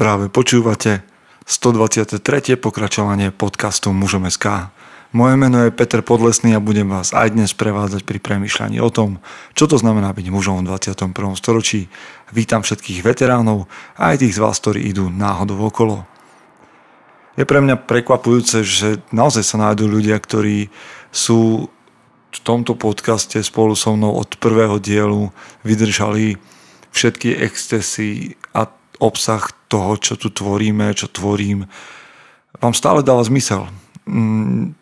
Práve počúvate 123. pokračovanie podcastu Mužom SK. Moje meno je Peter Podlesný a budem vás aj dnes prevádzať pri premyšľaní o tom, čo to znamená byť mužom v 21. storočí. Vítam všetkých veteránov a aj tých z vás, ktorí idú náhodou okolo. Je pre mňa prekvapujúce, že naozaj sa nájdú ľudia, ktorí sú v tomto podcaste spolu so mnou od prvého dielu vydržali všetky excesy obsah toho, čo tu tvoríme, čo tvorím, vám stále dáva zmysel. Mm,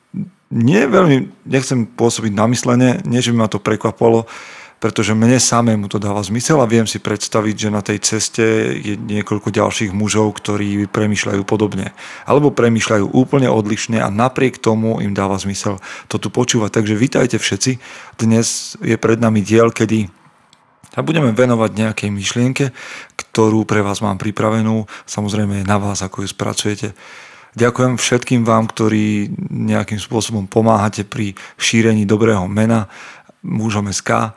nie veľmi, nechcem pôsobiť namyslene, nie že by ma to prekvapolo, pretože mne samému to dáva zmysel a viem si predstaviť, že na tej ceste je niekoľko ďalších mužov, ktorí premyšľajú podobne. Alebo premyšľajú úplne odlišne a napriek tomu im dáva zmysel to tu počúvať. Takže vítajte všetci. Dnes je pred nami diel, kedy sa budeme venovať nejakej myšlienke, ktorú pre vás mám pripravenú. Samozrejme na vás, ako ju spracujete. Ďakujem všetkým vám, ktorí nejakým spôsobom pomáhate pri šírení dobrého mena mužom SK,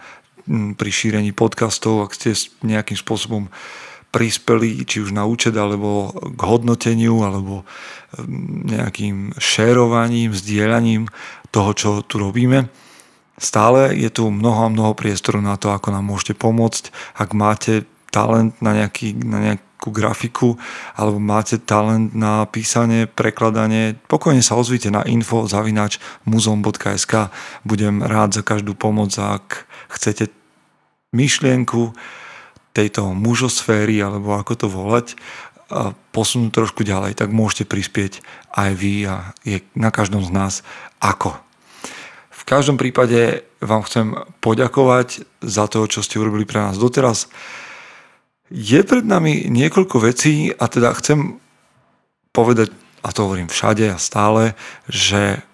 pri šírení podcastov, ak ste nejakým spôsobom prispeli či už na účet, alebo k hodnoteniu, alebo nejakým šérovaním, zdieľaním toho, čo tu robíme. Stále je tu mnoho a mnoho priestoru na to, ako nám môžete pomôcť. Ak máte talent na, nejaký, na nejakú grafiku alebo máte talent na písanie, prekladanie, pokojne sa ozvite na info zavinač muzom.sk. Budem rád za každú pomoc, ak chcete myšlienku tejto mužosféry, alebo ako to volať, posunúť trošku ďalej, tak môžete prispieť aj vy a je na každom z nás ako. V každom prípade vám chcem poďakovať za to, čo ste urobili pre nás doteraz. Je pred nami niekoľko vecí a teda chcem povedať, a to hovorím všade a stále, že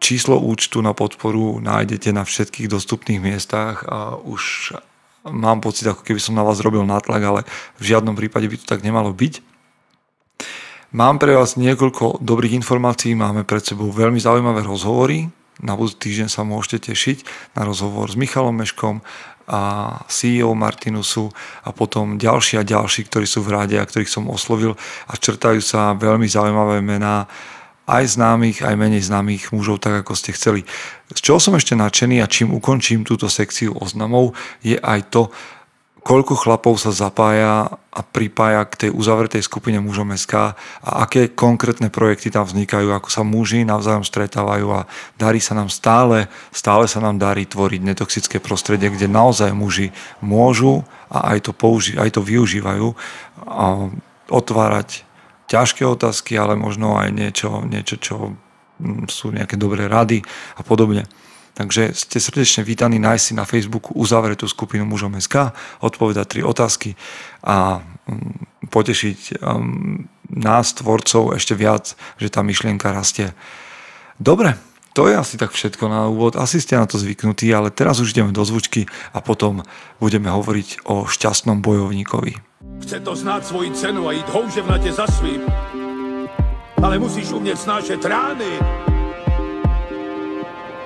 číslo účtu na podporu nájdete na všetkých dostupných miestach a už mám pocit, ako keby som na vás robil nátlak, ale v žiadnom prípade by to tak nemalo byť. Mám pre vás niekoľko dobrých informácií, máme pred sebou veľmi zaujímavé rozhovory, na budúci týždeň sa môžete tešiť na rozhovor s Michalom Meškom a CEO Martinusu a potom ďalší a ďalší, ktorí sú v rade a ktorých som oslovil a črtajú sa veľmi zaujímavé mená aj známych, aj menej známych mužov, tak ako ste chceli. Z čoho som ešte nadšený a čím ukončím túto sekciu oznamov, je aj to, koľko chlapov sa zapája a pripája k tej uzavretej skupine mužom SK a aké konkrétne projekty tam vznikajú, ako sa muži navzájom stretávajú a darí sa nám stále, stále sa nám darí tvoriť netoxické prostredie, kde naozaj muži môžu a aj to, použi- aj to využívajú a otvárať ťažké otázky, ale možno aj niečo, niečo čo mm, sú nejaké dobré rady a podobne. Takže ste srdečne vítaní nájsť si na Facebooku uzavretú skupinu mužom SK, odpovedať tri otázky a mm, potešiť um, nás, tvorcov, ešte viac, že tá myšlienka rastie. Dobre, to je asi tak všetko na úvod. Asi ste na to zvyknutí, ale teraz už ideme do zvučky a potom budeme hovoriť o šťastnom bojovníkovi. Chce to znáť svoji cenu a ísť houževnate za svým. Ale musíš umieť snášať rány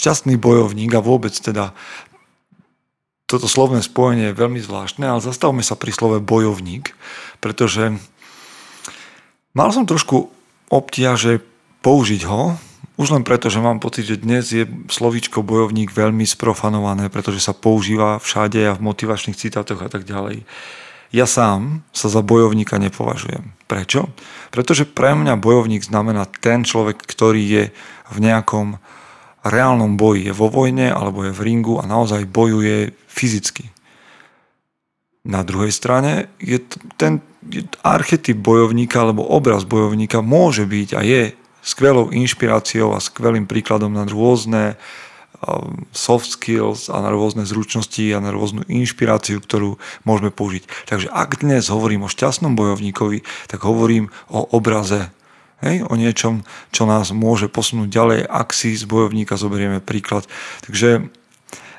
Šťastný bojovník a vôbec teda toto slovné spojenie je veľmi zvláštne, ale zastavme sa pri slove bojovník, pretože mal som trošku obtiaže použiť ho, už len preto, že mám pocit, že dnes je slovíčko bojovník veľmi sprofanované, pretože sa používa všade a v motivačných citátoch a tak ďalej. Ja sám sa za bojovníka nepovažujem. Prečo? Pretože pre mňa bojovník znamená ten človek, ktorý je v nejakom reálnom boji, je vo vojne alebo je v ringu a naozaj bojuje fyzicky. Na druhej strane je ten archetyp bojovníka alebo obraz bojovníka môže byť a je skvelou inšpiráciou a skvelým príkladom na rôzne soft skills a na rôzne zručnosti a na rôznu inšpiráciu, ktorú môžeme použiť. Takže ak dnes hovorím o šťastnom bojovníkovi, tak hovorím o obraze Hej, o niečom, čo nás môže posunúť ďalej, ak si z bojovníka zoberieme príklad. Takže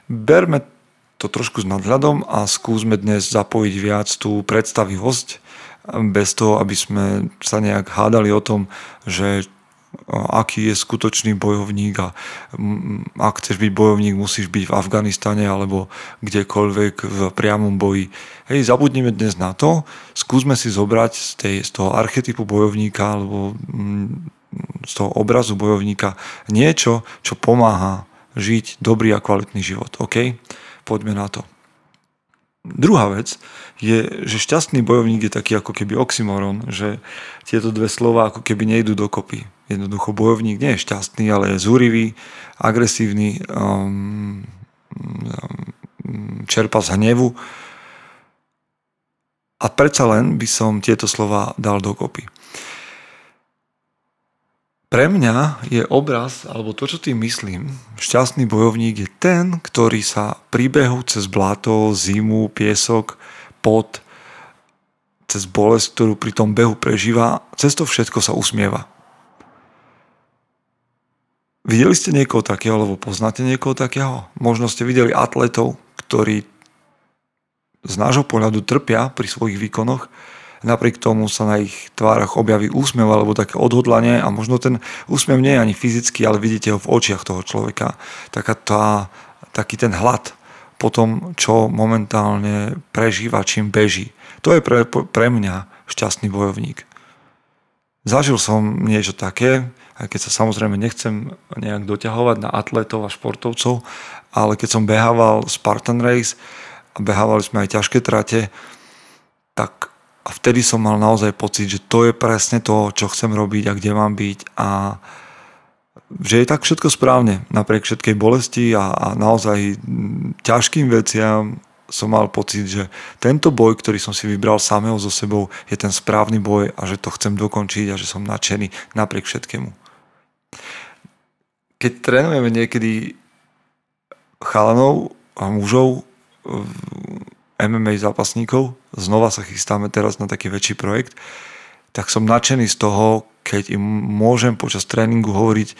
berme to trošku s nadhľadom a skúsme dnes zapojiť viac tú predstavivosť bez toho, aby sme sa nejak hádali o tom, že aký je skutočný bojovník a ak chceš byť bojovník, musíš byť v Afganistane alebo kdekoľvek v priamom boji. Hej, zabudnime dnes na to, skúsme si zobrať z, tej, z toho archetypu bojovníka alebo z toho obrazu bojovníka niečo, čo pomáha žiť dobrý a kvalitný život. OK? Poďme na to. Druhá vec je, že šťastný bojovník je taký ako keby oxymoron, že tieto dve slova ako keby nejdu dokopy. Jednoducho bojovník nie je šťastný, ale je zúrivý, agresívny, um, um, čerpa z hnevu. A predsa len by som tieto slova dal dokopy. Pre mňa je obraz, alebo to, čo tým myslím, šťastný bojovník je ten, ktorý sa príbehu cez blato, zimu, piesok, pot, cez bolesť, ktorú pri tom behu prežíva, cez to všetko sa usmieva. Videli ste niekoho takého, alebo poznáte niekoho takého? Možno ste videli atletov, ktorí z nášho pohľadu trpia pri svojich výkonoch, napriek tomu sa na ich tvárach objaví úsmev alebo také odhodlanie a možno ten úsmev nie je ani fyzický, ale vidíte ho v očiach toho človeka. Taká tá, taký ten hlad po tom, čo momentálne prežíva, čím beží. To je pre, pre mňa šťastný bojovník. Zažil som niečo také, aj keď sa samozrejme nechcem nejak doťahovať na atletov a športovcov, ale keď som behával Spartan Race a behávali sme aj ťažké trate, tak a vtedy som mal naozaj pocit, že to je presne to, čo chcem robiť a kde mám byť a že je tak všetko správne, napriek všetkej bolesti a, a naozaj ťažkým veciam som mal pocit, že tento boj, ktorý som si vybral samého so sebou, je ten správny boj a že to chcem dokončiť a že som nadšený napriek všetkému. Keď trénujeme niekedy chalanov a mužov MMA zápasníkov, znova sa chystáme teraz na taký väčší projekt, tak som nadšený z toho, keď im môžem počas tréningu hovoriť,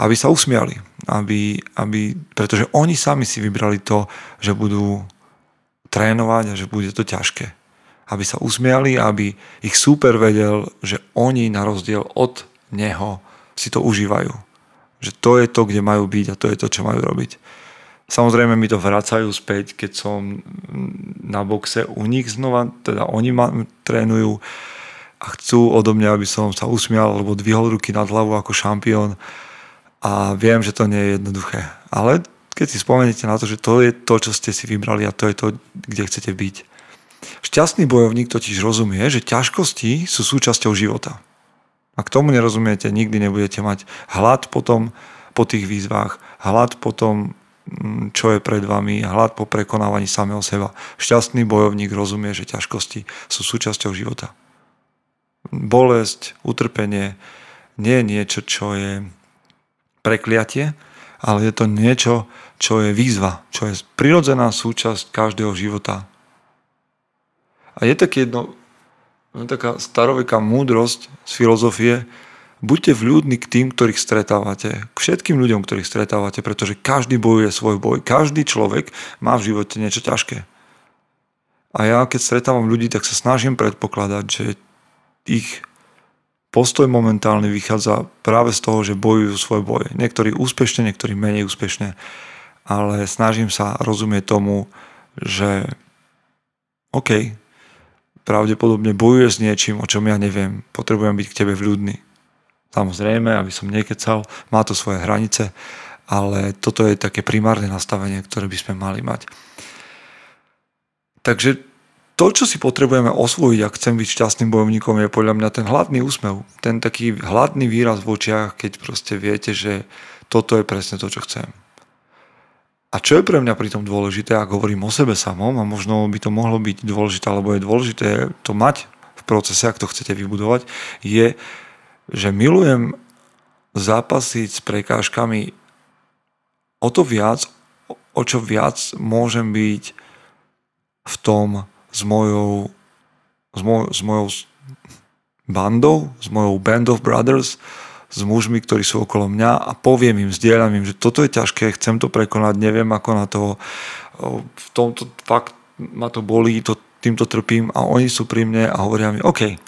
aby sa usmiali. Aby, aby, pretože oni sami si vybrali to, že budú trénovať a že bude to ťažké. Aby sa usmiali, aby ich súper vedel, že oni na rozdiel od neho si to užívajú. Že to je to, kde majú byť a to je to, čo majú robiť. Samozrejme mi to vracajú späť, keď som na boxe u nich znova, teda oni ma trénujú a chcú odo mňa, aby som sa usmial alebo dvihol ruky nad hlavu ako šampión a viem, že to nie je jednoduché. Ale keď si spomeniete na to, že to je to, čo ste si vybrali a to je to, kde chcete byť. Šťastný bojovník totiž rozumie, že ťažkosti sú súčasťou života. Ak tomu nerozumiete, nikdy nebudete mať hlad potom po tých výzvach, hlad potom Mm, čo je pred vami, hlad po prekonávaní samého seba. Šťastný bojovník rozumie, že ťažkosti sú súčasťou života. Bolesť, utrpenie nie je niečo, čo je prekliatie, ale je to niečo, čo je výzva, čo je prirodzená súčasť každého života. A je také jedno, taká staroveká múdrosť z filozofie, buďte vľúdni k tým, ktorých stretávate, k všetkým ľuďom, ktorých stretávate, pretože každý bojuje svoj boj. Každý človek má v živote niečo ťažké. A ja, keď stretávam ľudí, tak sa snažím predpokladať, že ich postoj momentálne vychádza práve z toho, že bojujú svoj boj. Niektorí úspešne, niektorí menej úspešne, ale snažím sa rozumieť tomu, že OK, pravdepodobne bojuje s niečím, o čom ja neviem. Potrebujem byť k tebe vľúdny. Samozrejme, aby som nekecal, má to svoje hranice, ale toto je také primárne nastavenie, ktoré by sme mali mať. Takže to, čo si potrebujeme osvojiť, ak chcem byť šťastným bojovníkom, je podľa mňa ten hladný úsmev. Ten taký hladný výraz v očiach, keď proste viete, že toto je presne to, čo chcem. A čo je pre mňa pri tom dôležité, ak hovorím o sebe samom, a možno by to mohlo byť dôležité, alebo je dôležité to mať v procese, ak to chcete vybudovať, je že milujem zápasiť s prekážkami o to viac, o čo viac môžem byť v tom s mojou, s, moj, s mojou bandou, s mojou band of brothers, s mužmi, ktorí sú okolo mňa a poviem im, zdieľam im, že toto je ťažké, chcem to prekonať, neviem ako na to, v tomto fakt ma to bolí, to, týmto trpím a oni sú pri mne a hovoria mi, OK,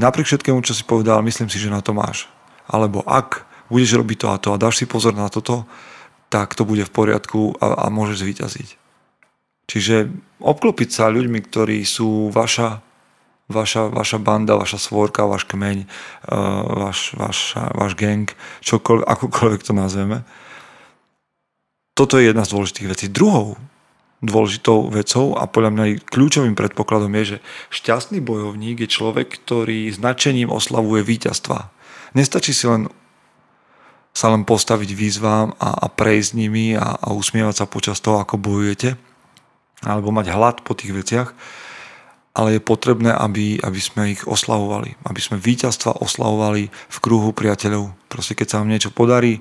napriek všetkému, čo si povedal, myslím si, že na to máš. Alebo ak budeš robiť to a to a dáš si pozor na toto, tak to bude v poriadku a, a môžeš zvíťaziť. Čiže obklopiť sa ľuďmi, ktorí sú vaša vaša, vaša banda, vaša svorka, váš kmeň, uh, váš, váš, váš gang, čokoľvek, akokoľvek to nazveme. Toto je jedna z dôležitých vecí. Druhou dôležitou vecou a podľa mňa kľúčovým predpokladom je, že šťastný bojovník je človek, ktorý značením oslavuje víťazstva. Nestačí si len sa len postaviť výzvám a, a prejsť nimi a, a usmievať sa počas toho, ako bojujete, alebo mať hlad po tých veciach, ale je potrebné, aby, aby sme ich oslavovali. Aby sme víťazstva oslavovali v kruhu priateľov. Proste keď sa vám niečo podarí,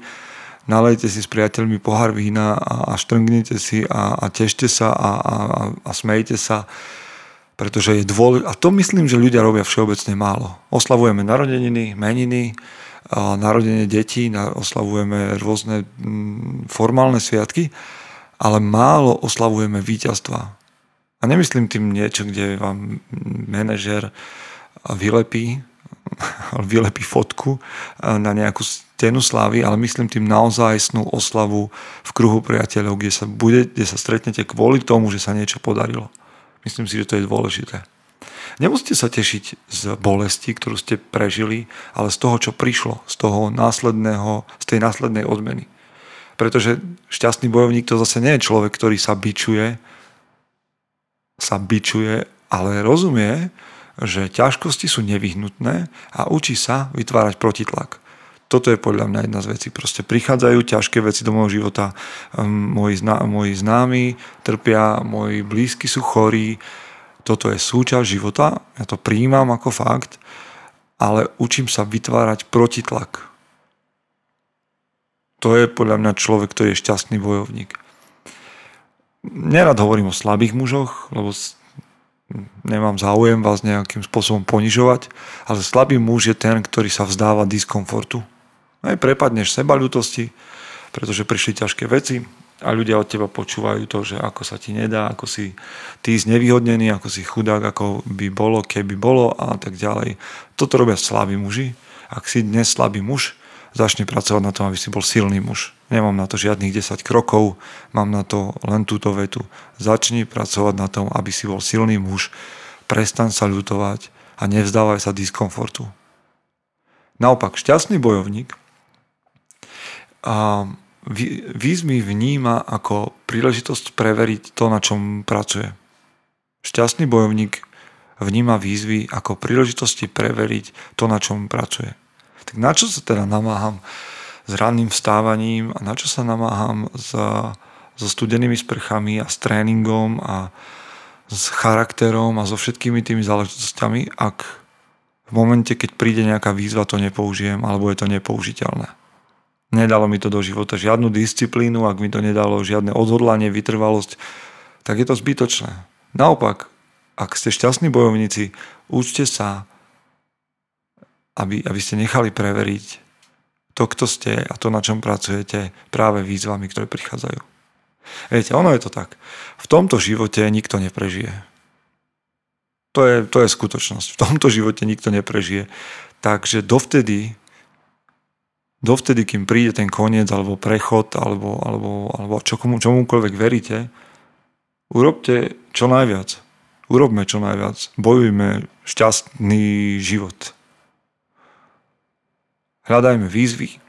nalejte si s priateľmi pohár vína a, a štrngnite si a, a tešte sa a, a, a smejte sa. Pretože je dôležité, a to myslím, že ľudia robia všeobecne málo. Oslavujeme narodeniny, meniny, narodenie detí, oslavujeme rôzne mm, formálne sviatky, ale málo oslavujeme víťazstva a nemyslím tým niečo, kde vám manažer vylepí, vylepí fotku na nejakú stenu slávy, ale myslím tým naozaj snú oslavu v kruhu priateľov, kde sa, bude, kde sa stretnete kvôli tomu, že sa niečo podarilo. Myslím si, že to je dôležité. Nemusíte sa tešiť z bolesti, ktorú ste prežili, ale z toho, čo prišlo, z toho následného, z tej následnej odmeny. Pretože šťastný bojovník to zase nie je človek, ktorý sa bičuje, sa bičuje, ale rozumie, že ťažkosti sú nevyhnutné a učí sa vytvárať protitlak. Toto je podľa mňa jedna z vecí. Proste prichádzajú ťažké veci do môjho života. Ehm, moji, zná, moji známi trpia, moji blízky sú chorí. Toto je súčasť života. Ja to príjmam ako fakt, ale učím sa vytvárať protitlak. To je podľa mňa človek, ktorý je šťastný bojovník nerad hovorím o slabých mužoch, lebo nemám záujem vás nejakým spôsobom ponižovať, ale slabý muž je ten, ktorý sa vzdáva diskomfortu. Aj prepadneš seba ľutosti, pretože prišli ťažké veci a ľudia od teba počúvajú to, že ako sa ti nedá, ako si ty znevýhodnený, ako si chudák, ako by bolo, keby bolo a tak ďalej. Toto robia slabí muži. Ak si dnes slabý muž, začni pracovať na tom, aby si bol silný muž. Nemám na to žiadnych 10 krokov, mám na to len túto vetu. Začni pracovať na tom, aby si bol silný muž. Prestan sa ľutovať a nevzdávaj sa diskomfortu. Naopak, šťastný bojovník a výzmy vníma ako príležitosť preveriť to, na čom pracuje. Šťastný bojovník vníma výzvy ako príležitosti preveriť to, na čom pracuje. Tak na čo sa teda namáham s ranným vstávaním a na čo sa namáham s, so studenými sprchami a s tréningom a s charakterom a so všetkými tými záležitostiami, ak v momente, keď príde nejaká výzva, to nepoužijem alebo je to nepoužiteľné. Nedalo mi to do života žiadnu disciplínu, ak mi to nedalo žiadne odhodlanie, vytrvalosť, tak je to zbytočné. Naopak, ak ste šťastní bojovníci, učte sa aby, aby ste nechali preveriť to, kto ste a to, na čom pracujete práve výzvami, ktoré prichádzajú. Viete, ono je to tak. V tomto živote nikto neprežije. To je, to je skutočnosť. V tomto živote nikto neprežije. Takže dovtedy, dovtedy, kým príde ten koniec, alebo prechod, alebo, alebo, alebo čomu, čomukoľvek veríte, urobte čo najviac. Urobme čo najviac. Bojujme šťastný život. Hľadajme výzvy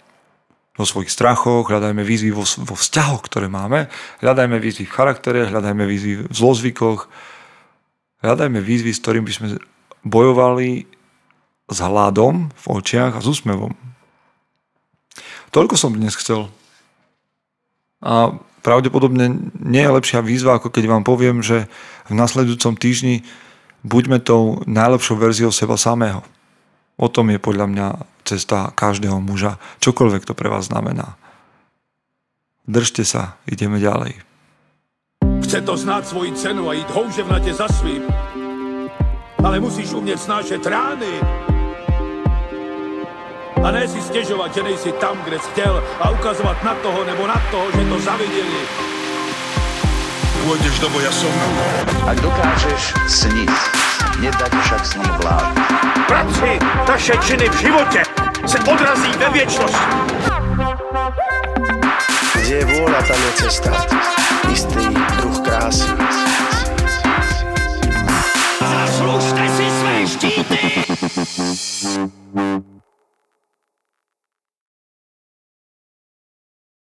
vo svojich strachoch, hľadajme výzvy vo, vo vzťahoch, ktoré máme, hľadajme výzvy v charaktere, hľadajme výzvy v zlozvykoch, hľadajme výzvy, s ktorými by sme bojovali s hľadom v očiach a s úsmevom. Toľko som dnes chcel. A pravdepodobne nie je lepšia výzva, ako keď vám poviem, že v nasledujúcom týždni buďme tou najlepšou verziou seba samého. O tom je podľa mňa cesta každého muža, čokoľvek to pre vás znamená. Držte sa, ideme ďalej. Chce to znát svoji cenu a jít houževnatě za svým. Ale musíš umět snášet rány. A ne si stěžovat, že nejsi tam, kde jsi chtěl a ukazovat na toho nebo na toho, že to zaviděli. Pôjdeš do boja som. Ak dokážeš sniť, nedať však snom vlád. Práci taše činy v živote se odrazí ve věčnost, Kde je vôľa, tam je cesta. Istý druh krásy. Zaslužte si své štíty!